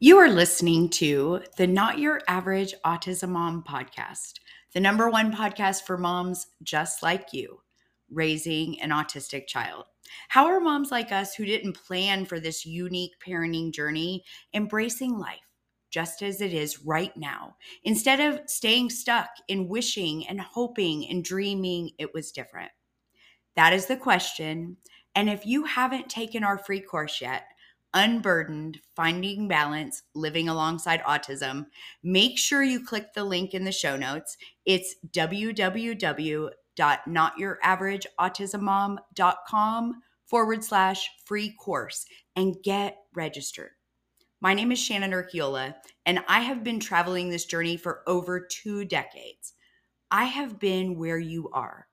You are listening to the Not Your Average Autism Mom podcast, the number one podcast for moms just like you, raising an autistic child. How are moms like us who didn't plan for this unique parenting journey embracing life just as it is right now, instead of staying stuck in wishing and hoping and dreaming it was different? That is the question. And if you haven't taken our free course yet, Unburdened Finding Balance Living Alongside Autism, make sure you click the link in the show notes. It's www.notyouraverageautismmom.com forward slash free course and get registered. My name is Shannon Urquiola, and I have been traveling this journey for over two decades. I have been where you are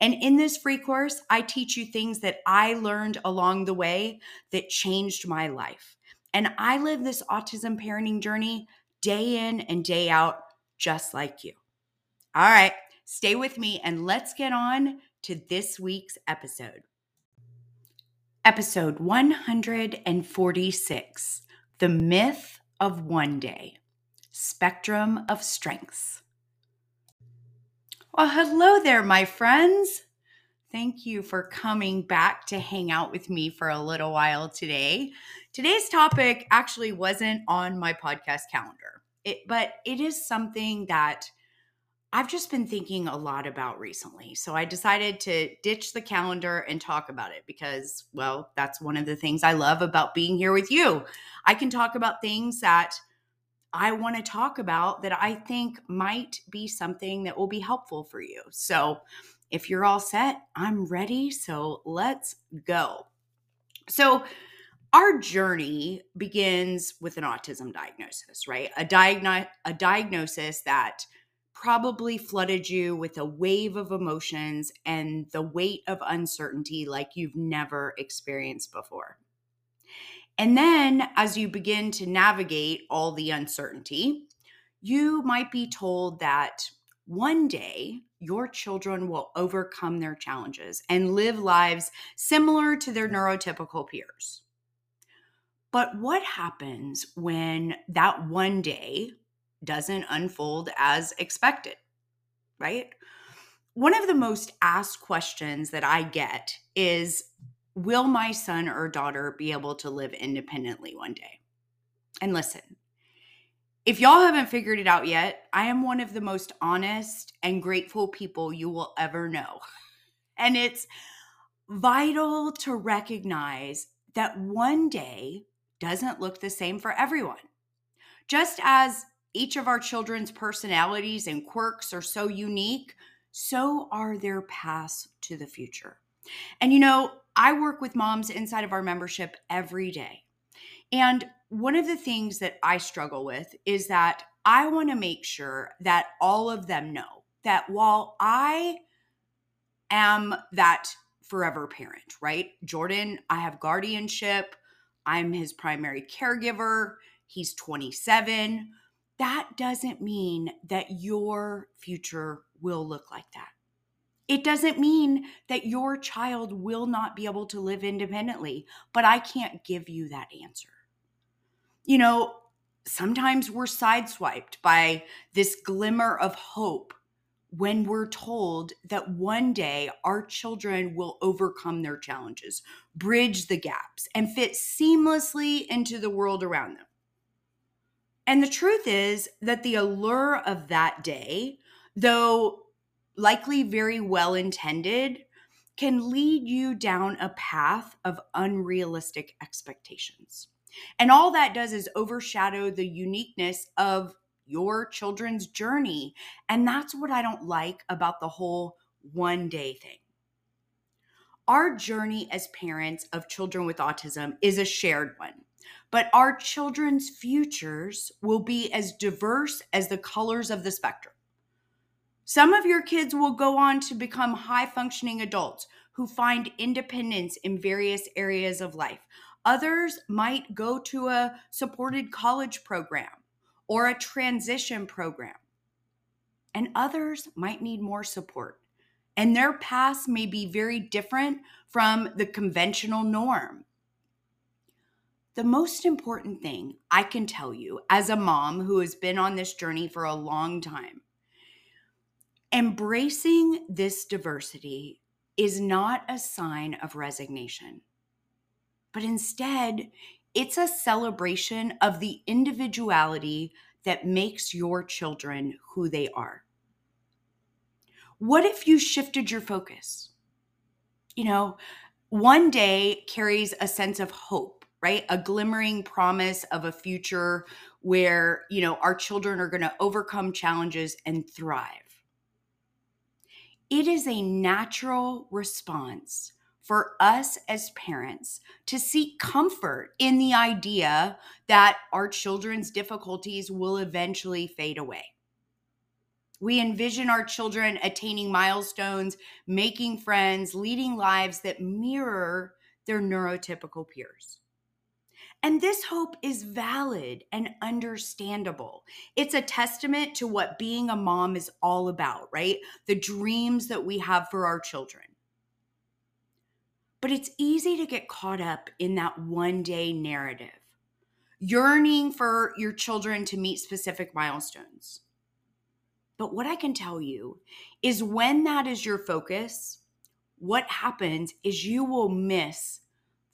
and in this free course, I teach you things that I learned along the way that changed my life. And I live this autism parenting journey day in and day out, just like you. All right, stay with me and let's get on to this week's episode. Episode 146 The Myth of One Day Spectrum of Strengths. Well, hello there, my friends. Thank you for coming back to hang out with me for a little while today. Today's topic actually wasn't on my podcast calendar, it, but it is something that I've just been thinking a lot about recently. So I decided to ditch the calendar and talk about it because, well, that's one of the things I love about being here with you. I can talk about things that I want to talk about that I think might be something that will be helpful for you. So, if you're all set, I'm ready. So, let's go. So, our journey begins with an autism diagnosis, right? A, diagno- a diagnosis that probably flooded you with a wave of emotions and the weight of uncertainty like you've never experienced before. And then as you begin to navigate all the uncertainty, you might be told that one day your children will overcome their challenges and live lives similar to their neurotypical peers. But what happens when that one day doesn't unfold as expected, right? One of the most asked questions that I get is will my son or daughter be able to live independently one day? And listen, if y'all haven't figured it out yet, I am one of the most honest and grateful people you will ever know. And it's vital to recognize that one day doesn't look the same for everyone. Just as each of our children's personalities and quirks are so unique, so are their paths to the future. And you know, I work with moms inside of our membership every day. And one of the things that I struggle with is that I want to make sure that all of them know that while I am that forever parent, right? Jordan, I have guardianship, I'm his primary caregiver, he's 27. That doesn't mean that your future will look like that. It doesn't mean that your child will not be able to live independently, but I can't give you that answer. You know, sometimes we're sideswiped by this glimmer of hope when we're told that one day our children will overcome their challenges, bridge the gaps, and fit seamlessly into the world around them. And the truth is that the allure of that day, though likely very well intended, can lead you down a path of unrealistic expectations. And all that does is overshadow the uniqueness of your children's journey. And that's what I don't like about the whole one day thing. Our journey as parents of children with autism is a shared one, but our children's futures will be as diverse as the colors of the spectrum. Some of your kids will go on to become high functioning adults who find independence in various areas of life. Others might go to a supported college program or a transition program. And others might need more support. And their paths may be very different from the conventional norm. the most important thing I can tell you as a mom who has been on this journey for a long time embracing this diversity is not a sign of resignation, but instead, it's a celebration of the individuality that makes your children who they are. What if you shifted your focus? You know, one day carries a sense of hope right? A glimmering promise of a future where, you know, our children are going to overcome challenges and thrive. It is a natural response for us as parents to seek comfort in the idea that our children's difficulties will eventually fade away. We envision our children attaining milestones, making friends, leading lives that mirror their neurotypical peers. And this hope is valid and understandable. It's a testament to what being a mom is all about, right? The dreams that we have for our children. But it's easy to get caught up in that one day narrative, yearning for your children to meet specific milestones. But what I can tell you is when that is your focus, what happens is you will miss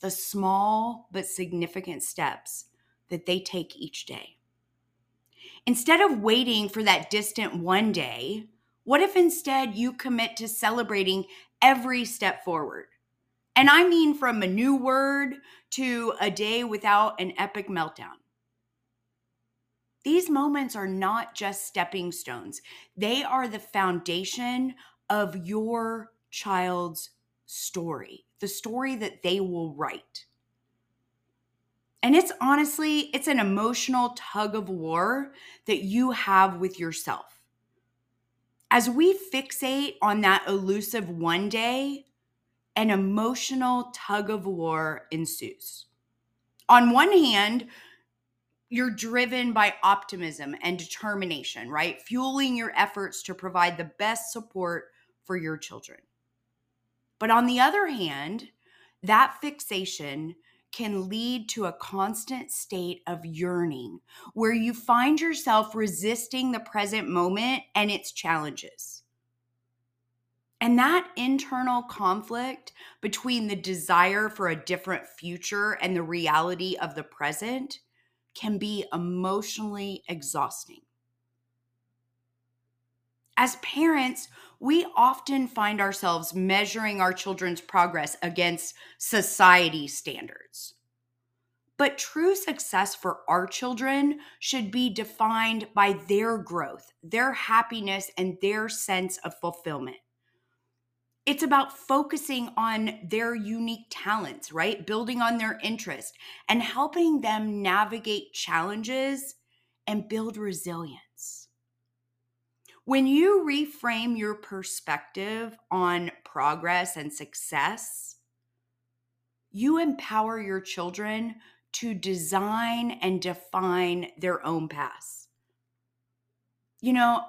the small but significant steps that they take each day. Instead of waiting for that distant one day, what if instead you commit to celebrating every step forward? And I mean from a new word to a day without an epic meltdown. These moments are not just stepping stones, they are the foundation of your child's story, the story that they will write. And it's honestly, it's an emotional tug of war that you have with yourself. As we fixate on that elusive one day, an emotional tug of war ensues. On one hand, you're driven by optimism and determination, right? Fueling your efforts to provide the best support for your children. But on the other hand, that fixation can lead to a constant state of yearning where you find yourself resisting the present moment and its challenges. And that internal conflict between the desire for a different future and the reality of the present can be emotionally exhausting. As parents, we often find ourselves measuring our children's progress against society standards. But true success for our children should be defined by their growth, their happiness, and their sense of fulfillment. It's about focusing on their unique talents, right? Building on their interest and helping them navigate challenges and build resilience. When you reframe your perspective on progress and success, you empower your children to design and define their own paths. You know,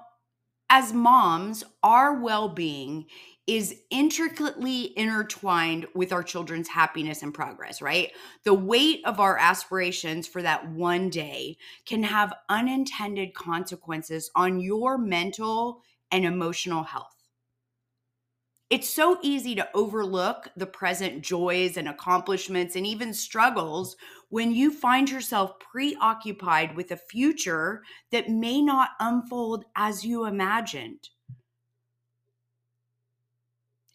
as moms, our well being is intricately intertwined with our children's happiness and progress, right? The weight of our aspirations for that one day can have unintended consequences on your mental and emotional health. It's so easy to overlook the present joys and accomplishments and even struggles when you find yourself preoccupied with a future that may not unfold as you imagined.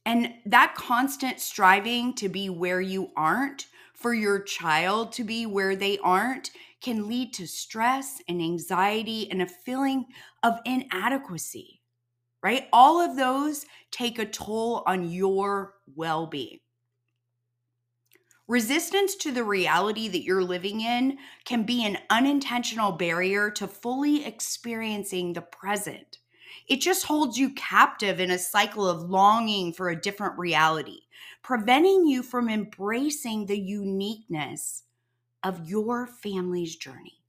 And that constant striving to be where you aren't, for your child to be where they aren't, can lead to stress and anxiety and a feeling of inadequacy, right? All of those take a toll on your well being. Resistance to the reality that you're living in can be an unintentional barrier to fully experiencing the present it just holds you captive in a cycle of longing for a different reality, preventing you from embracing the uniqueness of your family's journey.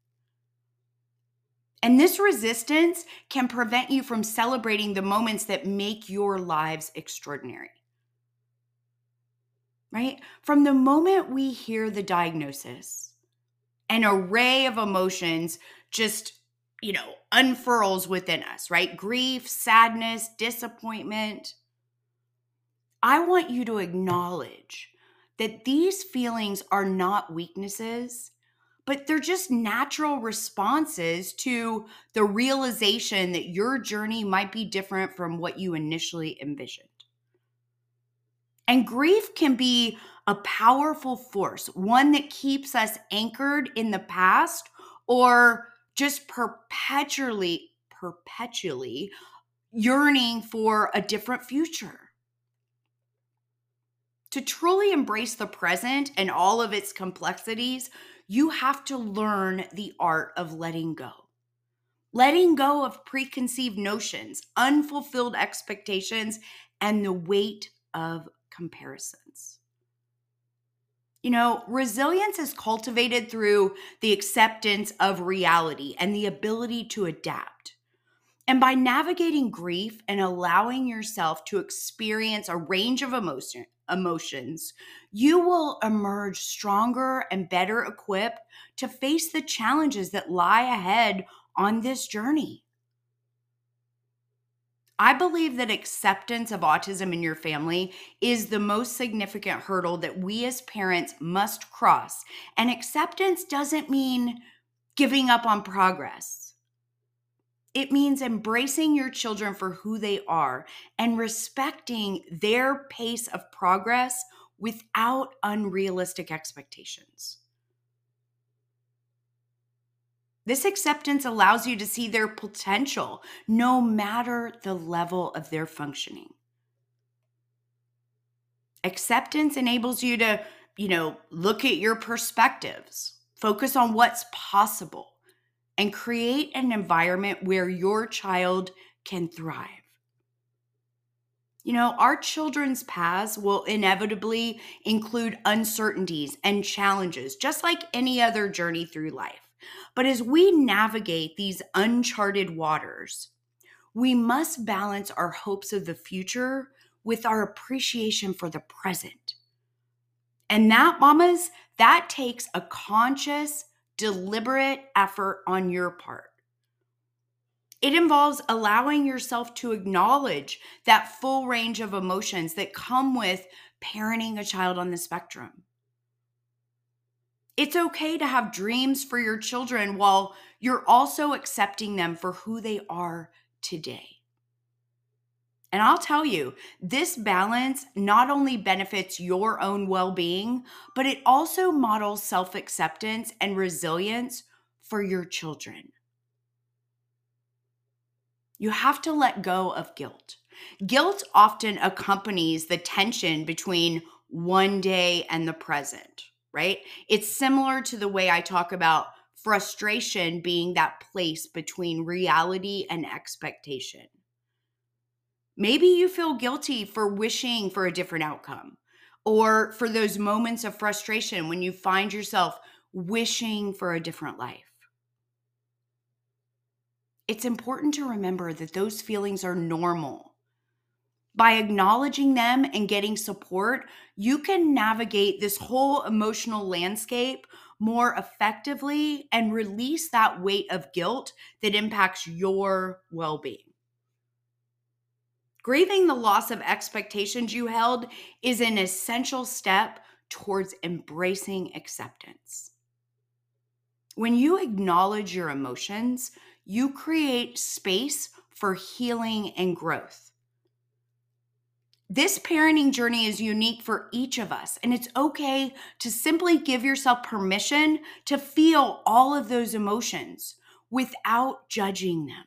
And this resistance can prevent you from celebrating the moments that make your lives extraordinary. Right? From the moment we hear the diagnosis, an array of emotions just, you know, unfurls within us, right? Grief, sadness, disappointment. I want you to acknowledge that these feelings are not weaknesses, but they're just natural responses to the realization that your journey might be different from what you initially envisioned. And grief can be a powerful force, one that keeps us anchored in the past or just perpetually, perpetually yearning for a different future. To truly embrace the present and all of its complexities, you have to learn the art of letting go. Letting go of preconceived notions, unfulfilled expectations, and the weight of comparisons. You know, resilience is cultivated through the acceptance of reality and the ability to adapt. And by navigating grief and allowing yourself to experience a range of emotion, emotions, you will emerge stronger and better equipped to face the challenges that lie ahead on this journey. I believe that acceptance of autism in your family is the most significant hurdle that we as parents must cross. And acceptance doesn't mean giving up on progress. It means embracing your children for who they are and respecting their pace of progress without unrealistic expectations. This acceptance allows you to see their potential no matter the level of their functioning. Acceptance enables you to, you know, look at your perspectives, focus on what's possible, and create an environment where your child can thrive. You know, our children's paths will inevitably include uncertainties and challenges, just like any other journey through life. But as we navigate these uncharted waters, we must balance our hopes of the future with our appreciation for the present. And that, mamas, that takes a conscious, deliberate effort on your part. It involves allowing yourself to acknowledge that full range of emotions that come with parenting a child on the spectrum. It's okay to have dreams for your children while you're also accepting them for who they are today. And I'll tell you, this balance not only benefits your own well being, but it also models self acceptance and resilience for your children. You have to let go of guilt. Guilt often accompanies the tension between one day and the present right? It's similar to the way I talk about frustration being that place between reality and expectation. Maybe you feel guilty for wishing for a different outcome or for those moments of frustration when you find yourself wishing for a different life. It's important to remember that those feelings are normal by acknowledging them and getting support, you can navigate this whole emotional landscape more effectively and release that weight of guilt that impacts your well being. Grieving the loss of expectations you held is an essential step towards embracing acceptance. When you acknowledge your emotions, you create space for healing and growth. This parenting journey is unique for each of us, and it's okay to simply give yourself permission to feel all of those emotions without judging them.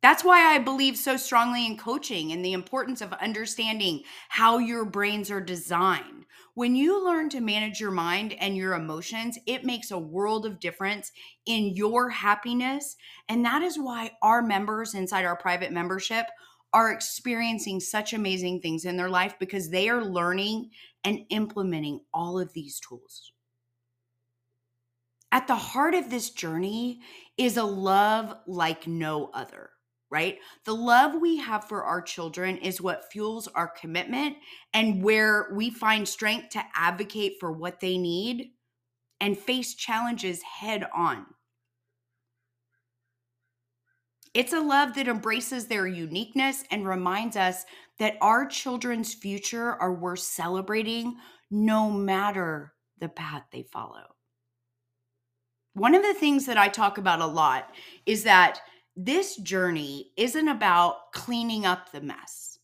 That's why I believe so strongly in coaching and the importance of understanding how your brains are designed. When you learn to manage your mind and your emotions, it makes a world of difference in your happiness. And that is why our members inside our private membership are experiencing such amazing things in their life because they are learning and implementing all of these tools. At the heart of this journey is a love like no other, right? The love we have for our children is what fuels our commitment and where we find strength to advocate for what they need and face challenges head on. It's a love that embraces their uniqueness and reminds us that our children's future are worth celebrating no matter the path they follow. One of the things that I talk about a lot is that this journey isn't about cleaning up the mess.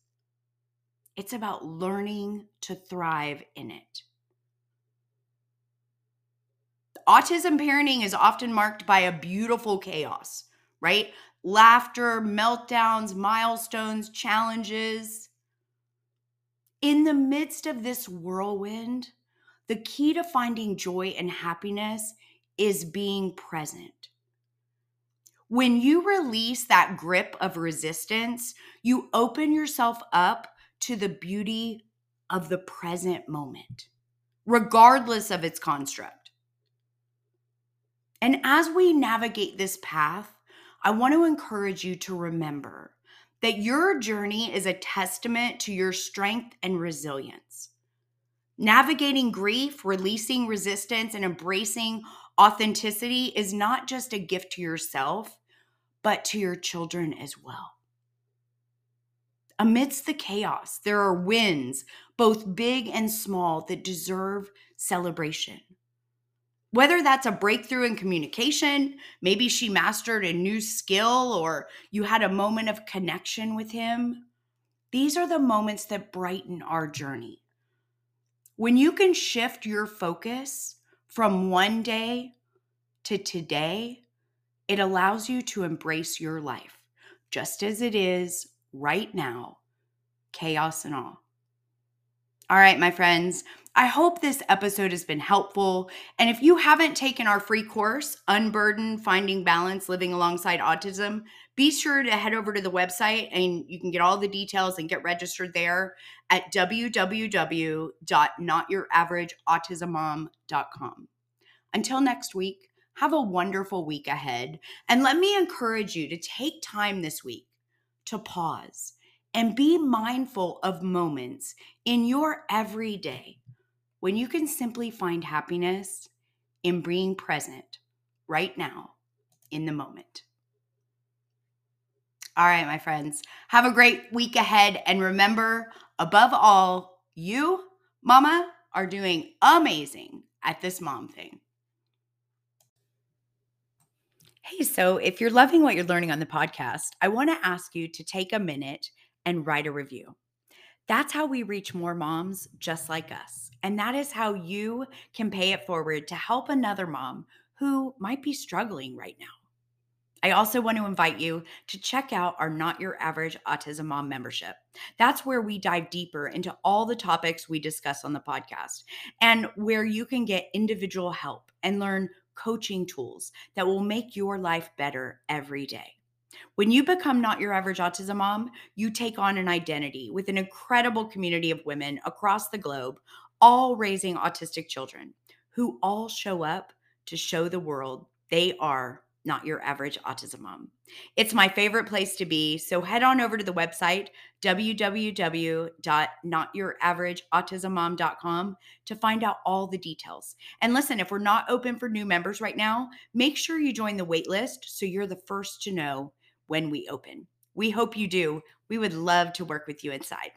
It's about learning to thrive in it. Autism parenting is often marked by a beautiful chaos, right? Laughter, meltdowns, milestones, challenges. In the midst of this whirlwind, the key to finding joy and happiness is being present. When you release that grip of resistance, you open yourself up to the beauty of the present moment, regardless of its construct. And as we navigate this path, I want to encourage you to remember that your journey is a testament to your strength and resilience. Navigating grief, releasing resistance, and embracing authenticity is not just a gift to yourself, but to your children as well. Amidst the chaos, there are wins, both big and small, that deserve celebration. Whether that's a breakthrough in communication, maybe she mastered a new skill, or you had a moment of connection with him, these are the moments that brighten our journey. When you can shift your focus from one day to today, it allows you to embrace your life just as it is right now, chaos and all. All right, my friends, I hope this episode has been helpful. And if you haven't taken our free course, Unburden Finding Balance Living Alongside Autism, be sure to head over to the website and you can get all the details and get registered there at www.notyouraverageautismmom.com. Until next week, have a wonderful week ahead. And let me encourage you to take time this week to pause and be mindful of moments in your everyday when you can simply find happiness in being present right now in the moment. All right, my friends, have a great week ahead. And remember, above all, you, mama, are doing amazing at this mom thing. Hey, so if you're loving what you're learning on the podcast, I want to ask you to take a minute and write a review. That's how we reach more moms just like us. And that is how you can pay it forward to help another mom who might be struggling right now. I also want to invite you to check out our Not Your Average Autism Mom membership. That's where we dive deeper into all the topics we discuss on the podcast and where you can get individual help and learn coaching tools that will make your life better every day. When you become not your average autism mom, you take on an identity with an incredible community of women across the globe, all raising autistic children who all show up to show the world they are not your average autism mom. It's my favorite place to be. So head on over to the website, www.notyouraverageautismmom.com, to find out all the details. And listen, if we're not open for new members right now, make sure you join the waitlist so you're the first to know when we open. We hope you do. We would love to work with you inside.